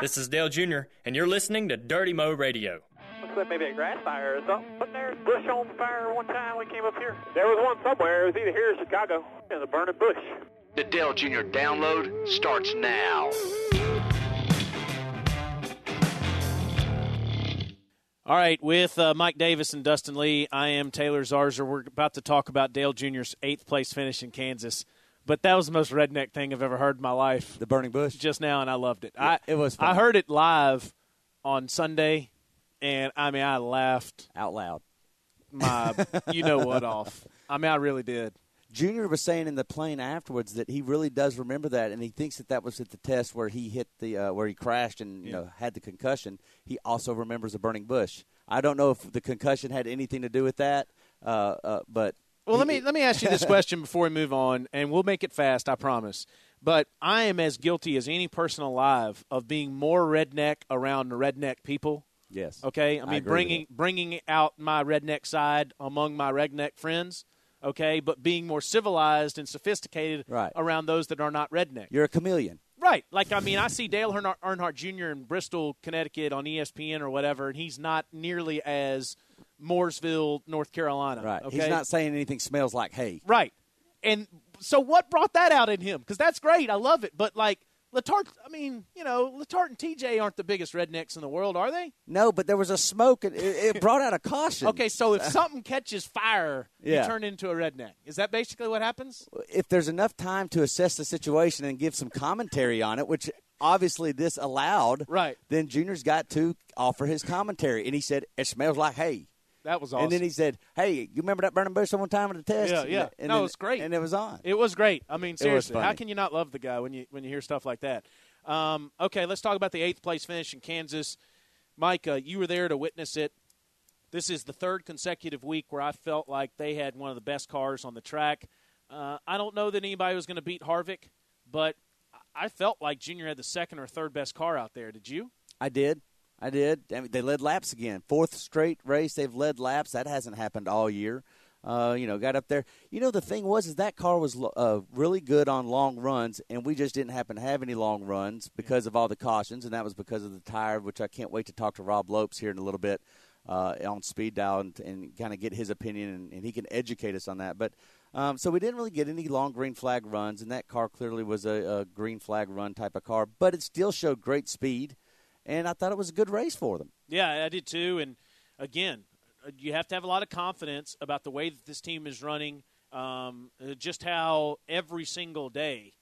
This is Dale Jr., and you're listening to Dirty Mo Radio. Looks like maybe a grass fire or something. But there's bush on fire one time we came up here. There was one somewhere. It was either here or Chicago. There's a burning bush. The Dale Jr. download starts now. All right, with uh, Mike Davis and Dustin Lee, I am Taylor Zarzour. We're about to talk about Dale Jr.'s eighth place finish in Kansas. But that was the most redneck thing I've ever heard in my life. The burning bush. Just now, and I loved it. Yeah, I, it was fun. I heard it live on Sunday, and I mean, I laughed out loud. my, you know what, off. I mean, I really did. Junior was saying in the plane afterwards that he really does remember that, and he thinks that that was at the test where he hit the uh, where he crashed and you know had the concussion. He also remembers the burning bush. I don't know if the concussion had anything to do with that, uh, uh, but Well, let me let me ask you this question before we move on, and we'll make it fast, I promise. But I am as guilty as any person alive of being more redneck around the redneck people. Yes. Okay. I I mean, with bringing bringing out my redneck side among my redneck friends. Okay, but being more civilized and sophisticated Right. around those that are not redneck. You're a chameleon. Right. Like, I mean, I see Dale Earnhardt, Earnhardt Jr. in Bristol, Connecticut on ESPN or whatever, and he's not nearly as Mooresville, North Carolina. Right. Okay? He's not saying anything smells like hay. Right. And so what brought that out in him? Because that's great. I love it. But, like, Letarte, I mean, you know, Letarte and TJ aren't the biggest rednecks in the world, are they? No, but there was a smoke, and it, it brought out a caution. Okay, so if something catches fire, Yeah. you turn into a redneck. Is that basically what happens? if there's enough time to assess the situation and give some commentary on it, which obviously this allowed, Right. then Junior's got to offer his commentary. And he said, It smells like hay. That was awesome. And then he said, Hey, you remember that burning bush one time at the test? Yeah, yeah. And No, then- it's great. And it was on. It was great. I mean, seriously, how can you not love the guy when you when you hear stuff like that? Um, okay, let's talk about the eighth place finish in Kansas. Mike, uh, you were there to witness it. This is the third consecutive week where I felt like they had one of the best cars on the track. Uh, I don't know that anybody was going to beat Harvick, but I felt like Junior had the second or third best car out there. Did you? I did. I did. I mean, they led laps again. Fourth straight race, they've led laps. That hasn't happened all year. Uh, you know, got up there. You know, the thing was, is that car was uh, really good on long runs, and we just didn't happen to have any long runs because of all the cautions, and that was because of the tire, which I can't wait to talk to Rob Lopes here in a little bit uh, on speed dial and, and kind of get his opinion, and, and he can educate us on that. But um, so we didn't really get any long green flag runs, and that car clearly was a, a green flag run type of car, but it still showed great speed, and I thought it was a good race for them. Yeah, I did too. And again, you have to have a lot of confidence about the way that this team is running. Um, just how every single day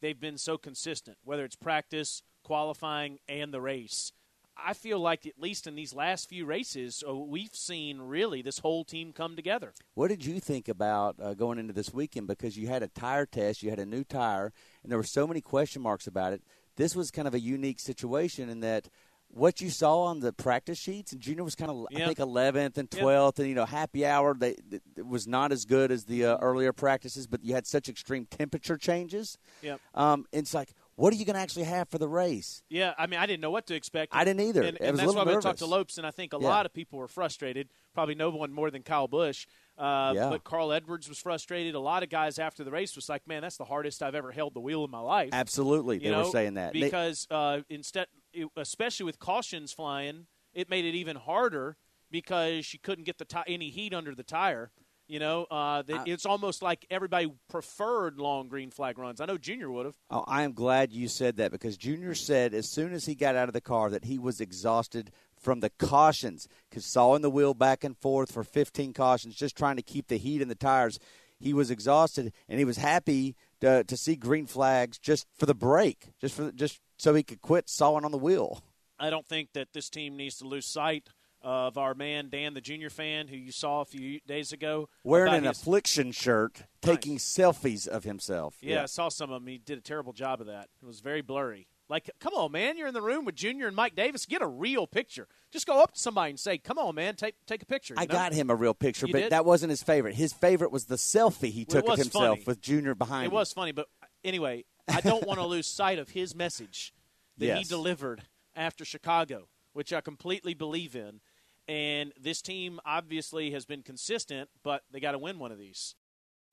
they've been so consistent, whether it's practice, qualifying, and the race. I feel like at least in these last few races, uh, we've seen really this whole team come together. What did you think about uh, going into this weekend? Because you had a tire test, you had a new tire, and there were so many question marks about it. This was kind of a unique situation in that what you saw on the practice sheets, and Junior was kind of, I think, 11th and Yep. 12th, and you know, happy hour. They it was not as good as the uh, earlier practices, but you had such extreme temperature changes. Yep. Um, it's like, what are you going to actually have for the race? Yeah, I mean, I didn't know what to expect. I didn't either. And, and that's why we talked to Lopes, and I think a Yeah. lot of people were frustrated. Probably no one more than Kyle Busch. Uh, Yeah. But Carl Edwards was frustrated. A lot of guys after the race was like, "Man, that's the hardest I've ever held the wheel in my life." Absolutely, You they know, were saying that because uh, instead, it, especially with cautions flying, it made it even harder because you couldn't get the ti- any heat under the tire. You know, uh, I- it's almost like everybody preferred long green flag runs. I know Junior would have. Oh, I am glad you said that because Junior said as soon as he got out of the car that he was exhausted from the cautions because sawing the wheel back and forth for 15 cautions, just trying to keep the heat in the tires. He was exhausted and he was happy to, to see green flags just for the break, just for just so he could quit sawing on the wheel. I don't think that this team needs to lose sight of our man Dan, the junior fan, who you saw a few days ago, Wearing an his- affliction shirt, taking selfies of himself. Yeah, I saw some of them. He did a terrible job of that. It was very blurry. Like, come on, man! You're in the room with Junior and Mike Davis. Get a real picture. Just go up to somebody and say, "Come on, man! Take take a picture." I know? got him a real picture, You but did? that wasn't his favorite. His favorite was the selfie he took of himself funny. with Junior behind It him. was funny, but anyway, I don't want to lose sight of his message that he delivered after Chicago, which I completely believe in. And this team obviously has been consistent, but they got to win one of these.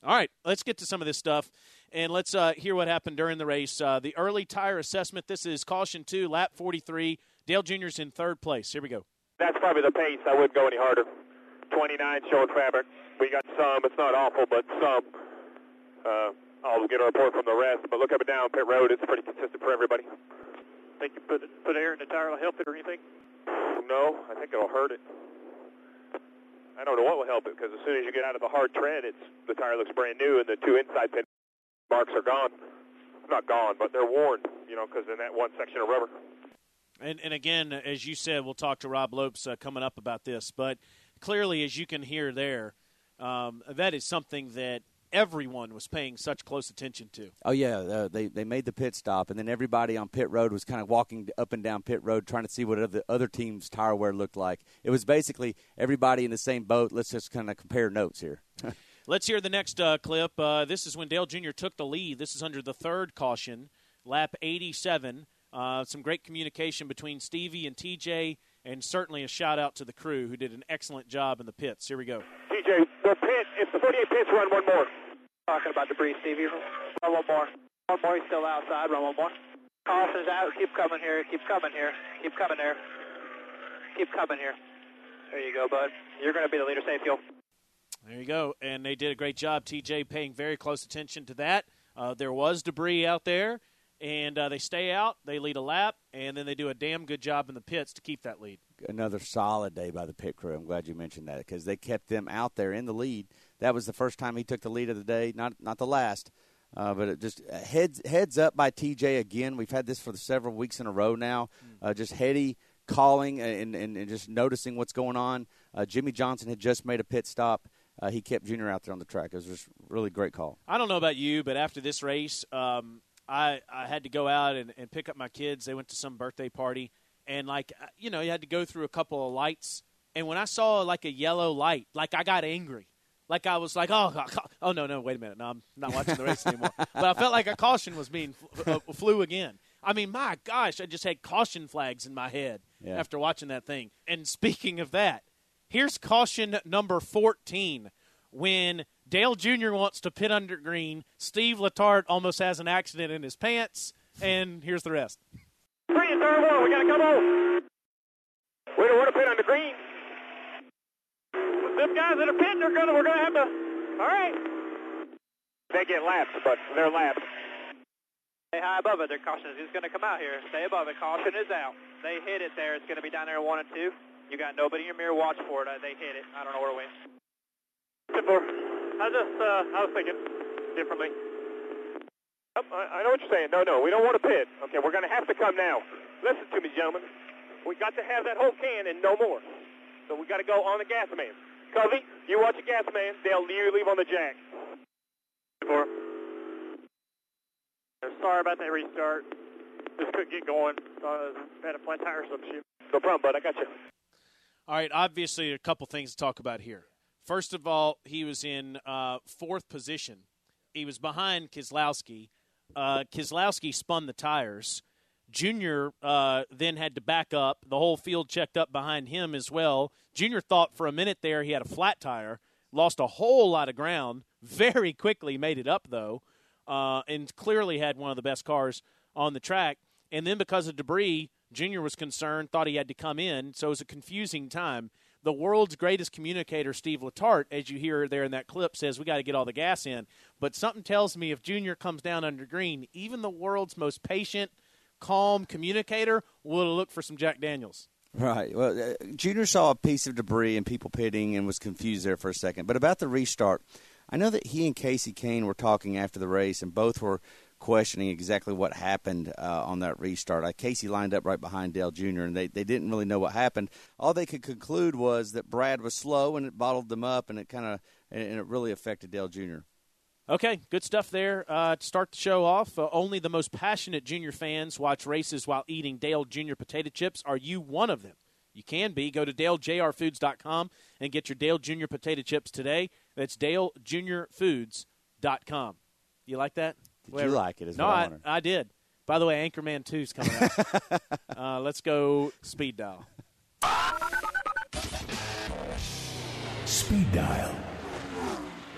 All right, let's get to some of this stuff, and let's uh, hear what happened during the race. Uh, the early tire assessment. This is caution two, lap 43. Dale Jr.'s in third place. Here we go. That's probably the pace. I wouldn't go any harder. 29 showing fabric. We got some. It's not awful, but some. Uh, I'll get a report from the rest. But look up and down pit road. It's pretty consistent for everybody. Think you put put air in the tire will help it or anything? No, I think it'll hurt it. I don't know what will help it because as soon as you get out of the hard tread, it's the tire looks brand new and the two inside pin marks are gone. Not gone, but they're worn. You know, because in that one section of rubber. And, and again, as you said, we'll talk to Rob Lopes uh, coming up about this. But clearly, as you can hear there, um, that is something that everyone was paying such close attention to. Oh yeah, uh, they they made the pit stop, and then everybody on pit road was kind of walking up and down pit road trying to see what other other teams' tire wear looked like. It was basically everybody in the same boat. Let's just kind of compare notes here. Let's hear the next uh, clip. Uh, this is when Dale Jr. took the lead. This is under the third caution, lap 87. Uh, some great communication between Stevie and TJ, and certainly a shout out to the crew who did an excellent job in the pits. Here we go. TJ, the pit, if the 48 pits run one more. Talking about debris, Stevie. Run one more. One more. He's still outside. Run one more. Caution's out. Keep coming here. Keep coming here. Keep coming here. Keep coming here. There you go, bud. You're going to be the leader. Safe fuel. There you go. And they did a great job, TJ, paying very close attention to that. Uh, there was debris out there, and uh, they stay out, they lead a lap, and then they do a damn good job in the pits to keep that lead. Another solid day by the pit crew. I'm glad you mentioned that because they kept them out there in the lead. That was the first time he took the lead of the day, not not the last. Uh, but it just uh, heads heads up by TJ again. We've had this for several weeks in a row now. Uh, just heady calling and, and, and just noticing what's going on. Uh, Jimmie Johnson had just made a pit stop. Uh, he kept Junior out there on the track. It was just really great call. I don't know about you, but after this race, um, I I had to go out and, and pick up my kids. They went to some birthday party, and like uh, you know, you had to go through a couple of lights. And when I saw like a yellow light, like I got angry. Like I was like, oh, oh no, no, wait a minute, no, I'm not watching the race anymore. but I felt like a caution was being uh, flew again. I mean, my gosh, I just had caution flags in my head Yeah. after watching that thing. And speaking of that, here's caution number 14 when Dale Jr. wants to pit under green. Steve Letarte almost has an accident in his pants, and here's the rest. Three and third one. We got to come on. We don't want to pit on the green. Them guys that are pitting are gonna. We're gonna have to. All right. They get laps, but they're laps. Stay high above it. Their caution is going to come out here. Stay above it. Caution is out. They hit it there. It's going to be down there one and two. You got nobody in your mirror. Watch for it. Uh, They hit it. I don't know where it went. Simple. I just, uh, I was thinking differently. Oh, I, I know what you're saying. No, no, we don't want to pit. Okay, we're going to have to come now. Listen to me, gentlemen. We got to have that whole can and no more. So we got to go on the gas man. Covey, you watch the gas man. They'll you leave on the jack. Four. Sorry about that restart. Just couldn't get going. Uh, had a flat tire or some shit. No problem, bud. I got you. All right, obviously, a couple things to talk about here. First of all, he was in uh, fourth position. He was behind Keselowski. Uh, Keselowski spun the tires. Junior uh, then had to back up. The whole field checked up behind him as well. Junior thought for a minute there he had a flat tire, lost a whole lot of ground, very quickly made it up, though, uh, and clearly had one of the best cars on the track. And then because of debris, Junior was concerned, thought he had to come in, so it was a confusing time. The world's greatest communicator, Steve Letarte, as you hear there in that clip, says we got to get all the gas in. But something tells me if Junior comes down under green, even the world's most patient, calm communicator will look for some Jack Daniels. Right. Well, uh, Junior saw a piece of debris and people pitting and was confused there for a second. But about the restart, I know that he and Kasey Kahne were talking after the race, and both were questioning exactly what happened uh, on that restart. Uh, Casey lined up right behind Dale Jr., and they, they didn't really know what happened. All they could conclude was that Brad was slow and it bottled them up, and it kind of and it really affected Dale Jr. Okay, good stuff there uh, to start the show off. Uh, only the most passionate junior fans watch races while eating Dale Junior potato chips. Are you one of them? You can be. Go to DaleJRFoods.com and get your Dale Junior potato chips today. That's DaleJuniorFoods.com. You like that? Did you like it? Is no, what I, I. I did. By the way, Anchorman 2 is coming out. uh, let's go speed dial. Speed Dial.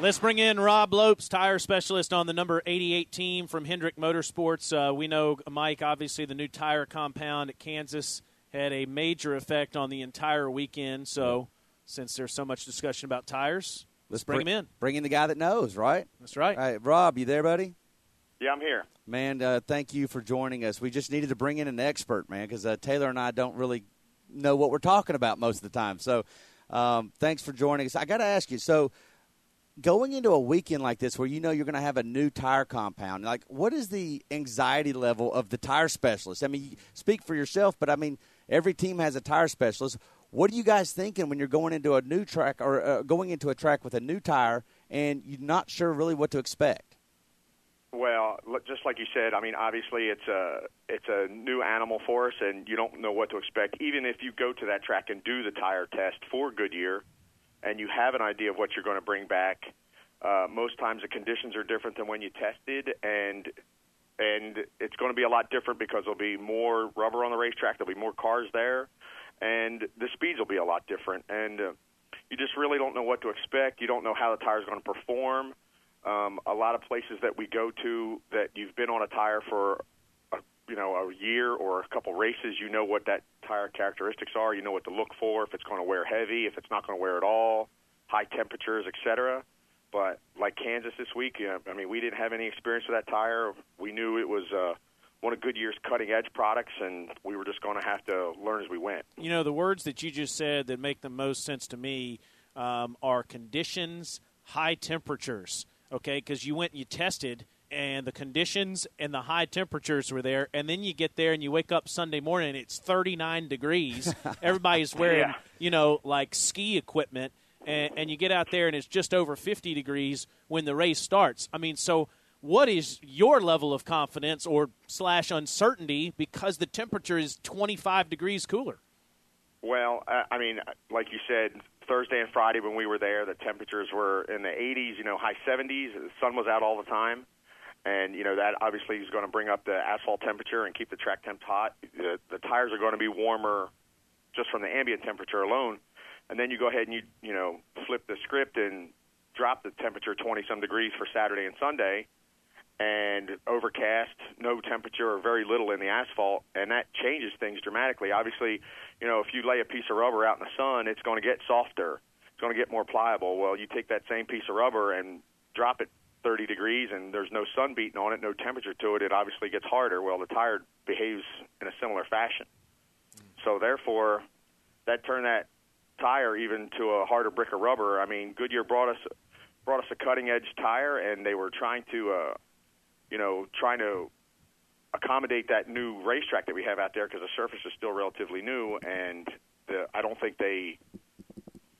Let's bring in Rob Lopes, tire specialist on the number 88 team from Hendrick Motorsports. Uh, we know, Mike, obviously the new tire compound at Kansas had a major effect on the entire weekend. So, since there's so much discussion about tires, let's, bring, him in. Bring in the guy that knows, right? That's right. All right, Rob, you there, buddy? Yeah, I'm here. Man, uh, thank you for joining us. We just needed to bring in an expert, man, because uh, Taylor and I don't really know what we're talking about most of the time. So, um, thanks for joining us. I got to ask you, so going into a weekend like this where you know you're going to have a new tire compound like what is the anxiety level of the tire specialist? I mean speak for yourself but i mean every team has a tire specialist. What are you guys thinking when you're going into a new track or uh, going into a track with a new tire and you're not sure really what to expect? Well, just like you said, I mean, obviously it's a it's a new animal for us, and you don't know what to expect. Even if you go to that track and do the tire test for Goodyear, and you have an idea of what you're going to bring back. Uh, most times the conditions are different than when you tested, and and it's going to be a lot different because there'll be more rubber on the racetrack. There'll be more cars there, and the speeds will be a lot different. And uh, you just really don't know what to expect. You don't know how the tire is going to perform. Um, a lot of places that we go to that you've been on a tire for you know a year or a couple races, you know what that tire characteristics are. You know what to look for if it's going to wear heavy, if it's not going to wear at all, high temperatures, etc. But like Kansas this week, you know, I mean, we didn't have any experience with that tire. We knew it was uh, one of Goodyear's cutting edge products, and we were just going to have to learn as we went. You know, the words that you just said that make the most sense to me um, are conditions, high temperatures. Okay, because you went and you tested and the conditions and the high temperatures were there. And then you get there and you wake up Sunday morning and it's 39 degrees. Everybody's wearing, Yeah. you know, like ski equipment. And, and you get out there and it's just over 50 degrees when the race starts. I mean, so what is your level of confidence or slash uncertainty because the temperature is 25 degrees cooler? Well, I mean, like you said, Thursday and Friday when we were there, the temperatures were in the 80s, you know, high 70s. The sun was out all the time. And, you know, that obviously is going to bring up the asphalt temperature and keep the track temps hot. The, the tires are going to be warmer just from the ambient temperature alone. And then you go ahead and you, you know, flip the script and drop the temperature 20 some degrees for Saturday and Sunday and overcast, no temperature or very little in the asphalt, and that changes things dramatically. Obviously, you know, if you lay a piece of rubber out in the sun, it's going to get softer. It's going to get more pliable. Well, you take that same piece of rubber and drop it 30 degrees and there's no sun beating on it, no temperature to it, it obviously gets harder. Well, the tire behaves in a similar fashion. So therefore, that turned that tire even to a harder brick of rubber. I mean, Goodyear brought us brought us a cutting edge tire, and they were trying to, uh, you know, trying to accommodate that new racetrack that we have out there because the surface is still relatively new, and the, I don't think they.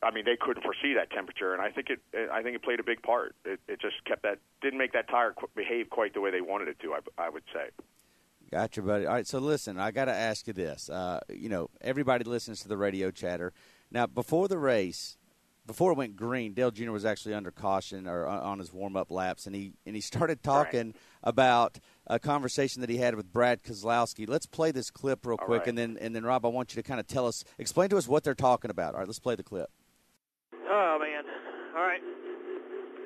I mean, they couldn't foresee that temperature, and I think it. I think it played a big part. It, it just kept that didn't make that tire qu- behave quite the way they wanted it to. I, I would say. Gotcha, buddy. All right, so listen, I got to ask you this. Uh, you know, everybody listens to the radio chatter. Now, before the race, before it went green, Dale Jr. was actually under caution or on his warm up laps, and he and he started talking about a conversation that he had with Brad Keselowski. Let's play this clip real All quick, right. and then and then Rob, I want you to kind of tell us, explain to us what they're talking about. All right, let's play the clip. Oh man! All right,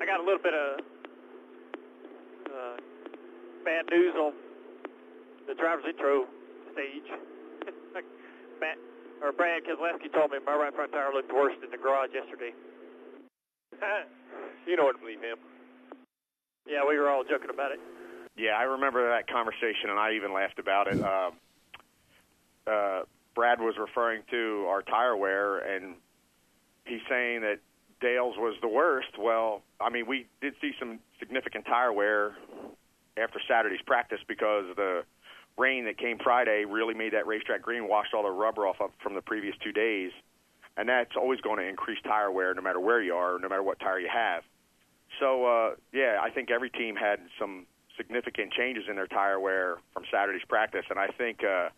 I got a little bit of uh, bad news on the driver's intro stage. Matt or Brad Keselowski told me my right front tire looked worse in the garage yesterday. you know what to believe him. Yeah, we were all joking about it. Yeah, I remember that conversation, and I even laughed about it. Uh, uh, Brad was referring to our tire wear, and he's saying that Dale's was the worst. Well, I mean, we did see some significant tire wear after Saturday's practice because the rain that came Friday really made that racetrack green, washed all the rubber off of, from the previous two days, and that's always going to increase tire wear no matter where you are, no matter what tire you have. So, uh, yeah, I think every team had some significant changes in their tire wear from Saturday's practice, and I think uh,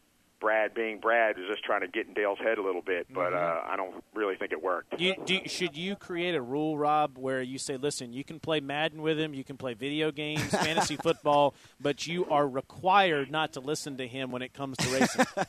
Brad, being Brad, was just trying to get in Dale's head a little bit, but uh, I don't really think it worked. You, do, should you create a rule, Rob, where you say, listen, you can play Madden with him, you can play video games, fantasy football, but you are required not to listen to him when it comes to racing?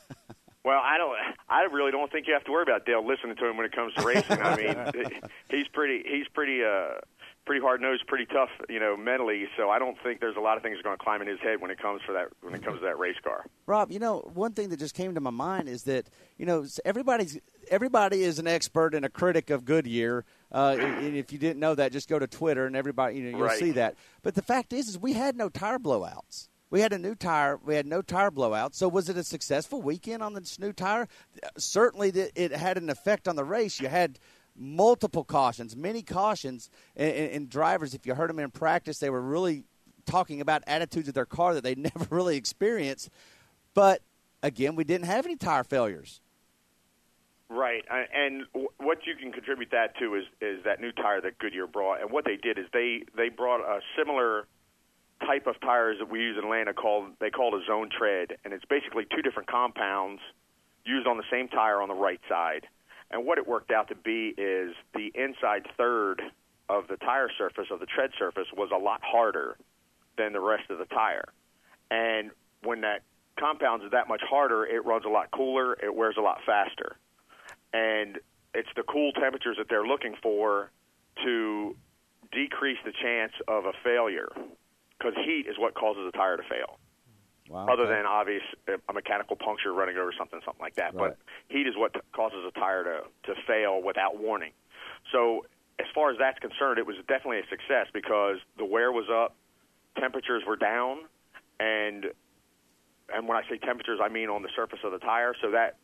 Well, I don't. I really don't think you have to worry about Dale listening to him when it comes to racing. I mean, he's pretty. He's pretty uh, pretty hard nosed, pretty tough, you know, mentally. So I don't think there's a lot of things going to climb in his head when it comes for that when it comes to that race car. Rob, you know, one thing that just came to my mind is that you know everybody's everybody is an expert and a critic of Goodyear. Uh, and if you didn't know that, just go to Twitter and everybody, you know, you'll Right. see that. But the fact is, is we had no tire blowouts. We had a new tire. We had no tire blowout. So was it a successful weekend on this new tire? Certainly, it had an effect on the race. You had multiple cautions, many cautions, and, and, drivers. If you heard them in practice, they were really talking about attitudes of their car that they never really experienced. But again, we didn't have any tire failures. Right, I- and what you can contribute that to is is that new tire that Goodyear brought. And what they did is they they brought a similar type of tires that we use in Atlanta called they called a zone tread, and it's basically two different compounds used on the same tire on the right side. And what it worked out to be is the inside third of the tire surface of the tread surface was a lot harder than the rest of the tire. And when that compound is that much harder, it runs a lot cooler, it wears a lot faster and it's the cool temperatures that they're looking for to decrease the chance of a failure because heat is what causes a tire to fail Wow. other okay. than obvious a mechanical puncture running over something something like that Right. but heat is what t- causes a tire to to fail without warning so as far as that's concerned it was definitely a success because the wear was up temperatures were down and and when I say temperatures I mean on the surface of the tire so that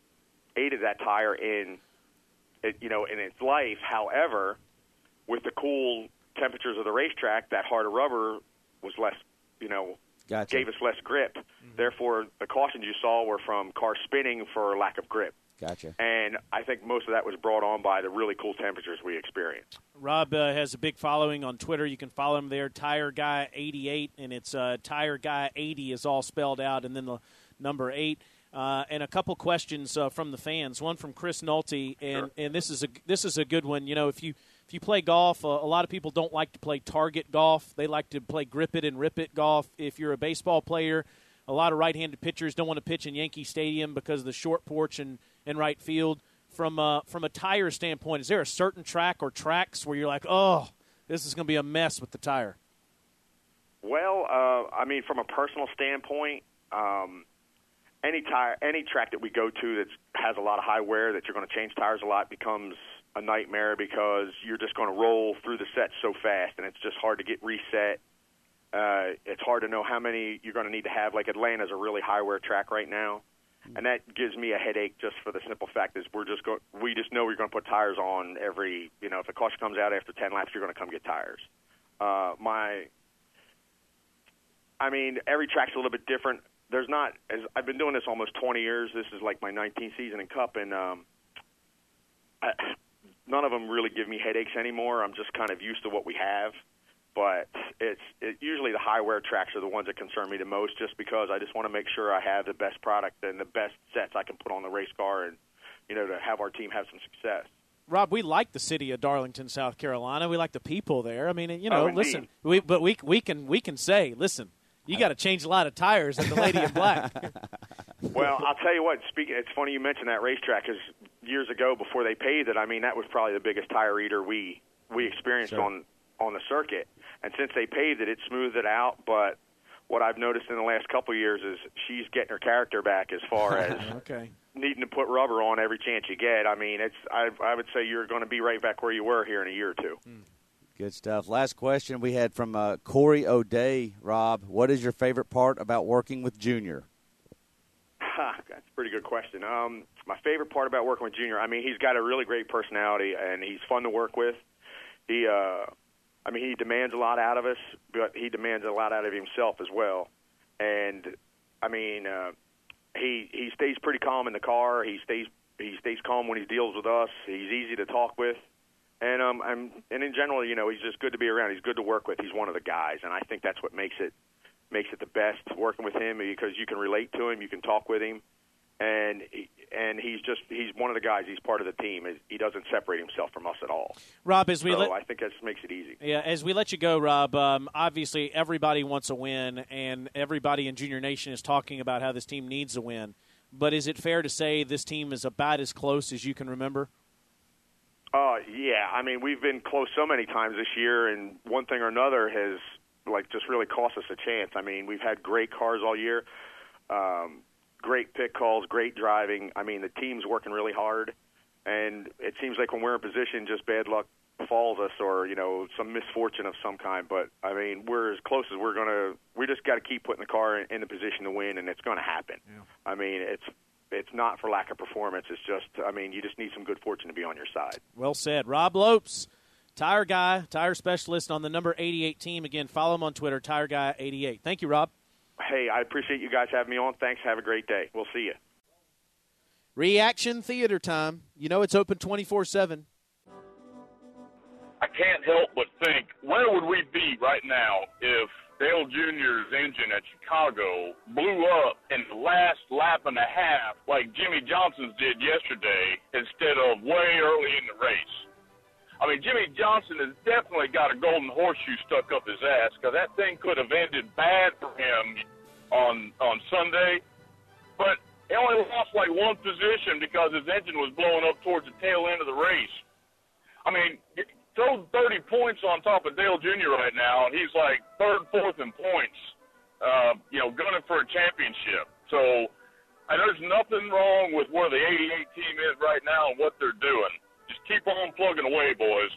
aided that tire in it, you know in its life however with the cool temperatures of the racetrack that harder rubber was less you know Gotcha. gave us less grip. Therefore, the cautions you saw were from cars spinning for lack of grip. Gotcha. And I think most of that was brought on by the really cool temperatures we experienced. Rob uh, has a big following on Twitter. You can follow him there, Tire Guy eighty eight, and it's uh, Tire Guy eighty is all spelled out, and then the number eight. Uh, and a couple questions uh, from the fans. One from Chris Nolte, and, Sure. and this is a this is a good one. You know, if you if you play golf, uh, a lot of people don't like to play target golf. They like to play grip it and rip it golf. If you're a baseball player, a lot of right-handed pitchers don't want to pitch in Yankee Stadium because of the short porch and, and right field. From a, from a tire standpoint, is there a certain track or tracks where you're like, oh, this is going to be a mess with the tire? Well, uh, I mean, from a personal standpoint, um, any tire, any track that we go to that has a lot of high wear that you're going to change tires a lot becomes a nightmare because you're just going to roll through the sets so fast, and it's just hard to get reset. Uh, it's hard to know how many you're going to need to have. Like Atlanta's a really high wear track right now, and that gives me a headache just for the simple fact is we're just go we just know we're going to put tires on every you know if a caution comes out after 10 laps you're going to come get tires. Uh, my I mean, every track's a little bit different. There's not as I've been doing this almost 20 years. This is like my 19th season in Cup, and um, I, none of them really give me headaches anymore. I'm just kind of used to what we have. But it's it, usually the high wear tracks are the ones that concern me the most, just because I just want to make sure I have the best product and the best sets I can put on the race car, and you know to have our team have some success. Rob, we like the city of Darlington, South Carolina. We like the people there. I mean, you know, Oh, listen, we, but we we can we can say, listen, you got to change a lot of tires at the Lady in Black. Well, I'll tell you what. Speaking, it's funny you mentioned that racetrack because years ago, before they paved it, I mean that was probably the biggest tire eater we we experienced Sure. on on the circuit. And since they paved it, it smoothed it out. But what I've noticed in the last couple of years is she's getting her character back as far as okay. needing to put rubber on every chance you get. I mean, it's I, I would say you're going to be right back where you were here in a year or two. Good stuff. Last question we had from uh, Corey O'Day. Rob, what is your favorite part about working with Junior? Ha, That's a pretty good question. Um, my favorite part about working with Junior, I mean, he's got a really great personality and he's fun to work with. He, uh, I mean, he demands a lot out of us, but he demands a lot out of himself as well. And I mean, uh, he he stays pretty calm in the car. He stays he stays calm when he deals with us. He's easy to talk with. And um I'm, and in general, you know, he's just good to be around. He's good to work with. He's one of the guys, and I think that's what makes it makes it the best working with him because you can relate to him, you can talk with him, and and he's just he's one of the guys. He's part of the team. He doesn't separate himself from us at all. Rob, as we so let, I think that makes it easy. Yeah, as we let you go, Rob, um, obviously everybody wants a win, and everybody in Junior Nation is talking about how this team needs a win. But is it fair to say this team is about as close as you can remember? Uh, yeah. I mean, we've been close so many times this year, and one thing or another has like just really cost us a chance. I mean, we've had great cars all year, um, great pit calls, great driving. I mean, the team's working really hard, and it seems like when we're in position, just bad luck falls us, or you know, some misfortune of some kind. But I mean, we're as close as we're gonna. We just got to keep putting the car in, in the position to win, and it's going to happen. Yeah. I mean, it's it's not for lack of performance. It's just, I mean, you just need some good fortune to be on your side. Well said. Rob Lopes, tire guy, tire specialist on the number 88 team. Again, follow him on Twitter, Tire Guy 88 Thank you, Rob. Hey, I appreciate you guys having me on. Thanks. Have a great day. We'll see you. Reaction theater time. You know it's open 24 7. I can't help but think, where would we be right now if Dale Jr.'s engine at Chicago blew up in the last lap and a half like Jimmie Johnson's did yesterday instead of way early in the race? I mean, Jimmie Johnson has definitely got a golden horseshoe stuck up his ass because that thing could have ended bad for him on on Sunday, but he only lost like one position because his engine was blowing up towards the tail end of the race. I mean, throw 30 points on top of Dale Jr. right now, and he's like third, fourth in points, uh, you know, gunning for a championship. So and there's nothing wrong with where the 88 team is right now and what they're doing. Just keep on plugging away, boys.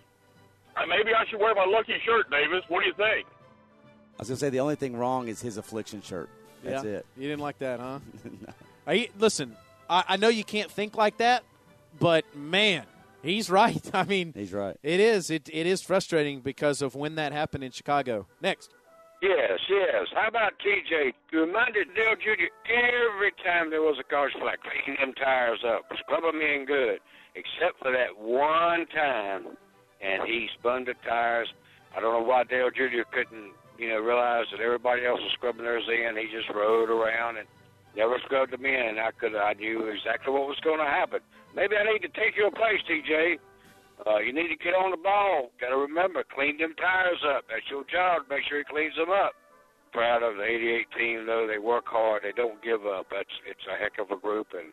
Uh, maybe I should wear my lucky shirt, Davis. What do you think? I was going to say the only thing wrong is his affliction shirt. That's yeah. it. You didn't like that, huh? I, listen, I, I know you can't think like that, but man, he's right. I mean, He's right. it is. It, it is frustrating because of when that happened in Chicago. Next. Yes, yes. How about TJ? You reminded Dale Jr. every time there was a car flat, clean them tires up, scrub them in good, except for that one time, and he spun the tires. I don't know why Dale Jr. couldn't, you know, realize that everybody else was scrubbing theirs in. He just rode around and never scrubbed them in. I could, I knew exactly what was going to happen. Maybe I need to take your place, TJ. Uh, you need to get on the ball. Got to remember, clean them tires up. That's your job. Make sure he cleans them up. Proud of the 88 team, though. They work hard. They don't give up. That's it's a heck of a group, and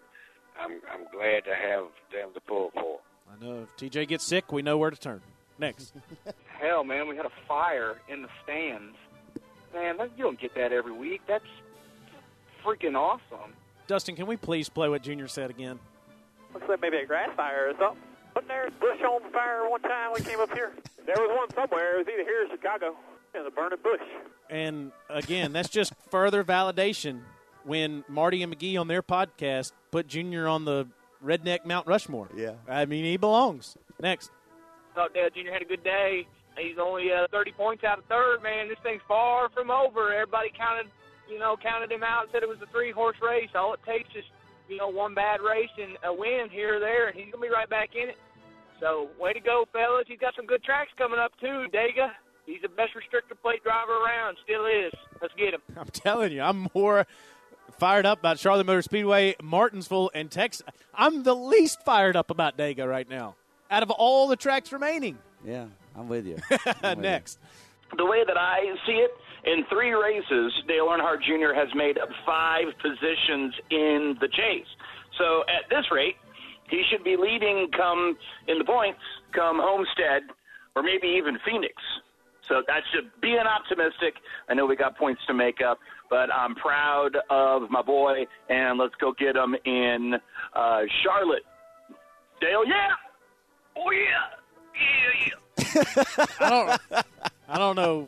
I'm I'm glad to have them to pull for. I know if TJ gets sick, we know where to turn. Next. Hell, man, we had a fire in the stands. Man, that, you don't get that every week. That's freaking awesome. Dustin, can we please play what Junior said again? Looks like maybe a grass fire or something. Wasn't there a bush on fire one time we came up here? There was one somewhere. It was either here or Chicago. It was a burning bush. And again, that's just further validation when Marty and McGee on their podcast put Junior on the redneck Mount Rushmore. Yeah. I mean, he belongs. Next. Thought Dale Jr. had a good day. He's only uh, 30 points out of third, man. This thing's far from over. Everybody counted, you know, counted him out, and said it was a three-horse race. All it takes is, you know, one bad race and a win here or there, and he's going to be right back in it. So, way to go, fellas. He's got some good tracks coming up, too, Dega. He's the best restrictor plate driver around. Still is. Let's get him. I'm telling you, I'm more fired up about Charlotte Motor Speedway, Martinsville, and Texas. I'm the least fired up about Dega right now out of all the tracks remaining. Yeah, I'm with you. I'm with Next. The way that I see it, in three races, Dale Earnhardt Jr. has made up five positions in the chase. So at this rate, he should be leading come in the points, come Homestead, or maybe even Phoenix. So that should be an optimistic. I know we got points to make up, but I'm proud of my boy, and let's go get him in uh, Charlotte. Dale, yeah, oh yeah, yeah, yeah. I don't. I don't know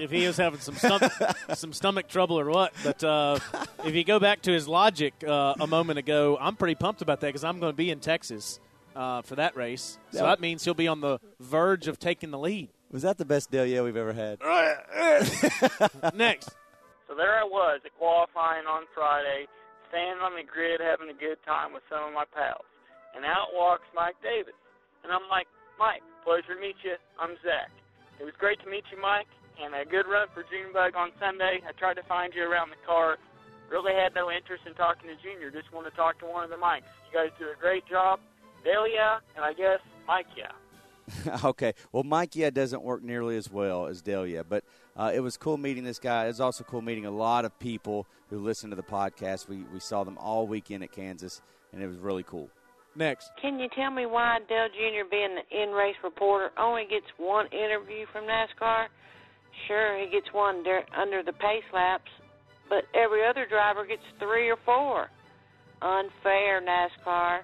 if he is having some stomach, some stomach trouble or what. But uh, if you go back to his logic uh, a moment ago, I'm pretty pumped about that because I'm going to be in Texas uh, for that race. So Yeah. that means he'll be on the verge of taking the lead. Was that the best Dale yeah we've ever had? Next. So there I was at qualifying on Friday, standing on the grid having a good time with some of my pals. And out walks Mike Davis. And I'm like, Mike, pleasure to meet you. I'm Zach. It was great to meet you, Mike, and a good run for Junebug on Sunday. I tried to find you around the car. Really had no interest in talking to Junior. Just want to talk to one of the Mikes. You guys do a great job. Yeah, and I guess Mike, yeah. okay. Well, Mike, yeah, doesn't work nearly as well as Delia, but uh, it was cool meeting this guy. It was also cool meeting a lot of people who listen to the podcast. We we saw them all weekend at Kansas, and it was really cool. Next. Can you tell me why Dale Jr. being the in-race reporter only gets one interview from NASCAR? Sure, he gets one der- under the pace laps, but every other driver gets three or four. Unfair, NASCAR.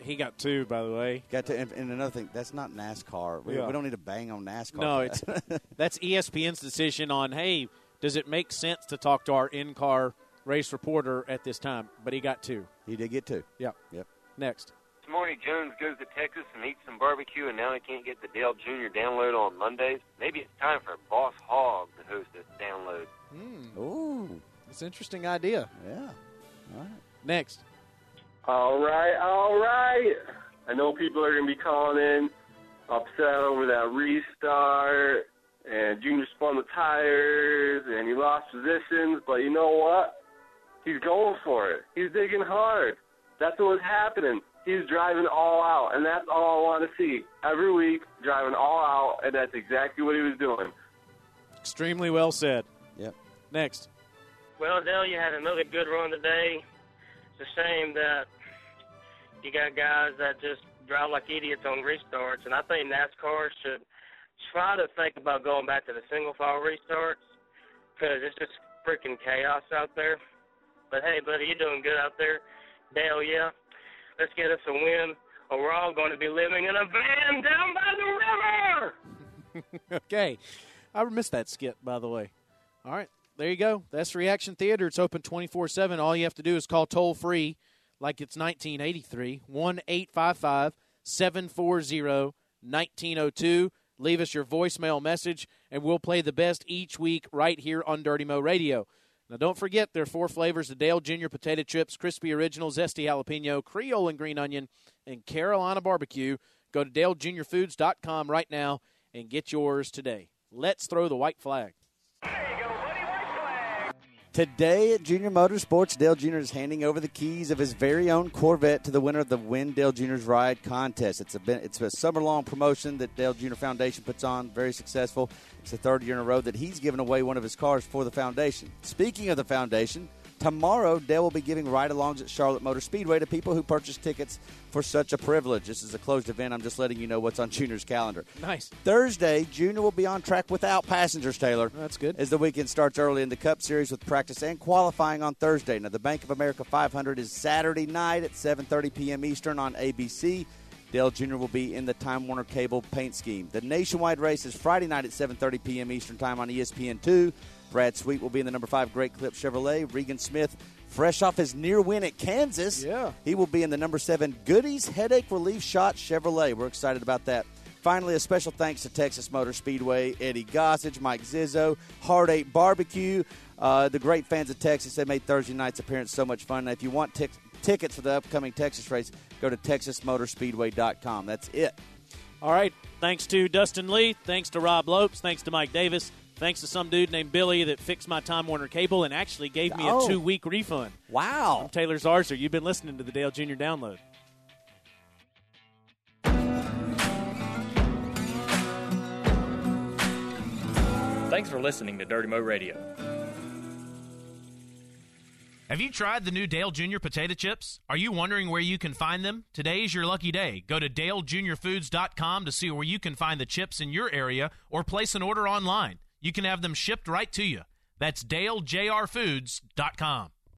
He got two, by the way. Got to, and, and another thing, that's not NASCAR. We, Yeah. we don't need to bang on NASCAR. No, it's that's ESPN's decision on hey, does it make sense to talk to our in-car race reporter at this time? But he got two. He did get two. Yep. Yep. Next. Morty Jones goes to Texas and eats some barbecue, and now he can't get the Dale Jr. download on Mondays. Maybe it's time for Boss Hog to host this download. Hmm. Ooh, it's an interesting idea. Yeah. All right. Next. All right, all right. I know people are going to be calling in upset over that restart, and Junior spun the tires, and he lost positions, but you know what? He's going for it. He's digging hard. That's what's happening. He's driving all out, and that's all I want to see. Every week, driving all out, and that's exactly what he was doing. Extremely well said. Yep. Next. Well, Dale, you had another good run today. It's a shame that you got guys that just drive like idiots on restarts, and I think NASCAR should try to think about going back to the single file restarts because it's just freaking chaos out there. But hey, buddy, you're doing good out there. Dale, yeah. Let's get us a win, or we're all going to be living in a van down by the river. okay. I missed that skit, by the way. All right. There you go. That's Reaction Theater. It's open 24 7. All you have to do is call toll free, like it's 1983, 1 855 740 1902. Leave us your voicemail message, and we'll play the best each week right here on Dirty Mo Radio. Now, don't forget, there are four flavors the Dale Jr. potato chips, crispy original, zesty jalapeno, Creole and green onion, and Carolina barbecue. Go to DaleJr.Foods.com right now and get yours today. Let's throw the white flag. Today at Junior Motorsports, Dale Jr. is handing over the keys of his very own Corvette to the winner of the Win Dale Jr.'s Ride contest. It's a it's a summer long promotion that Dale Jr. Foundation puts on, very successful. It's the third year in a row that he's given away one of his cars for the foundation. Speaking of the foundation, tomorrow Dale will be giving ride alongs at Charlotte Motor Speedway to people who purchase tickets for such a privilege. This is a closed event. I'm just letting you know what's on Junior's calendar. Nice. Thursday, Junior will be on track without passengers, Taylor. That's good. As the weekend starts early in the Cup Series with practice and qualifying on Thursday. Now, the Bank of America 500 is Saturday night at 7.30 p.m. Eastern on ABC. Dale Jr. will be in the Time Warner Cable paint scheme. The nationwide race is Friday night at 7.30 p.m. Eastern Time on E ESPN2. Brad Sweet will be in the number five Great Clip Chevrolet. Regan Smith, fresh off his near win at Kansas, yeah. he will be in the number seven Goody's Headache Relief Shot Chevrolet. We're excited about that. Finally, a special thanks to Texas Motor Speedway, Eddie Gossage, Mike Zizzo, Hard Eight Barbecue, uh, the great fans of Texas. They made Thursday night's appearance so much fun. Now, if you want tic- tickets for the upcoming Texas race, go to TexasMotorspeedway.com. That's it. All right. Thanks to Dustin Lee. Thanks to Rob Lopes. Thanks to Mike Davis. Thanks to some dude named Billy that fixed my Time Warner cable and actually gave me Oh. a two week refund. Wow. I'm Taylor Zarzour. You've been listening to the Dale Jr. Download. Thanks for listening to Dirty Mo Radio. Have you tried the new Dale Jr. potato chips? Are you wondering where you can find them? Today is your lucky day. Go to dalejrfoods.com to see where you can find the chips in your area or place an order online. You can have them shipped right to you. That's dalejrfoods.com.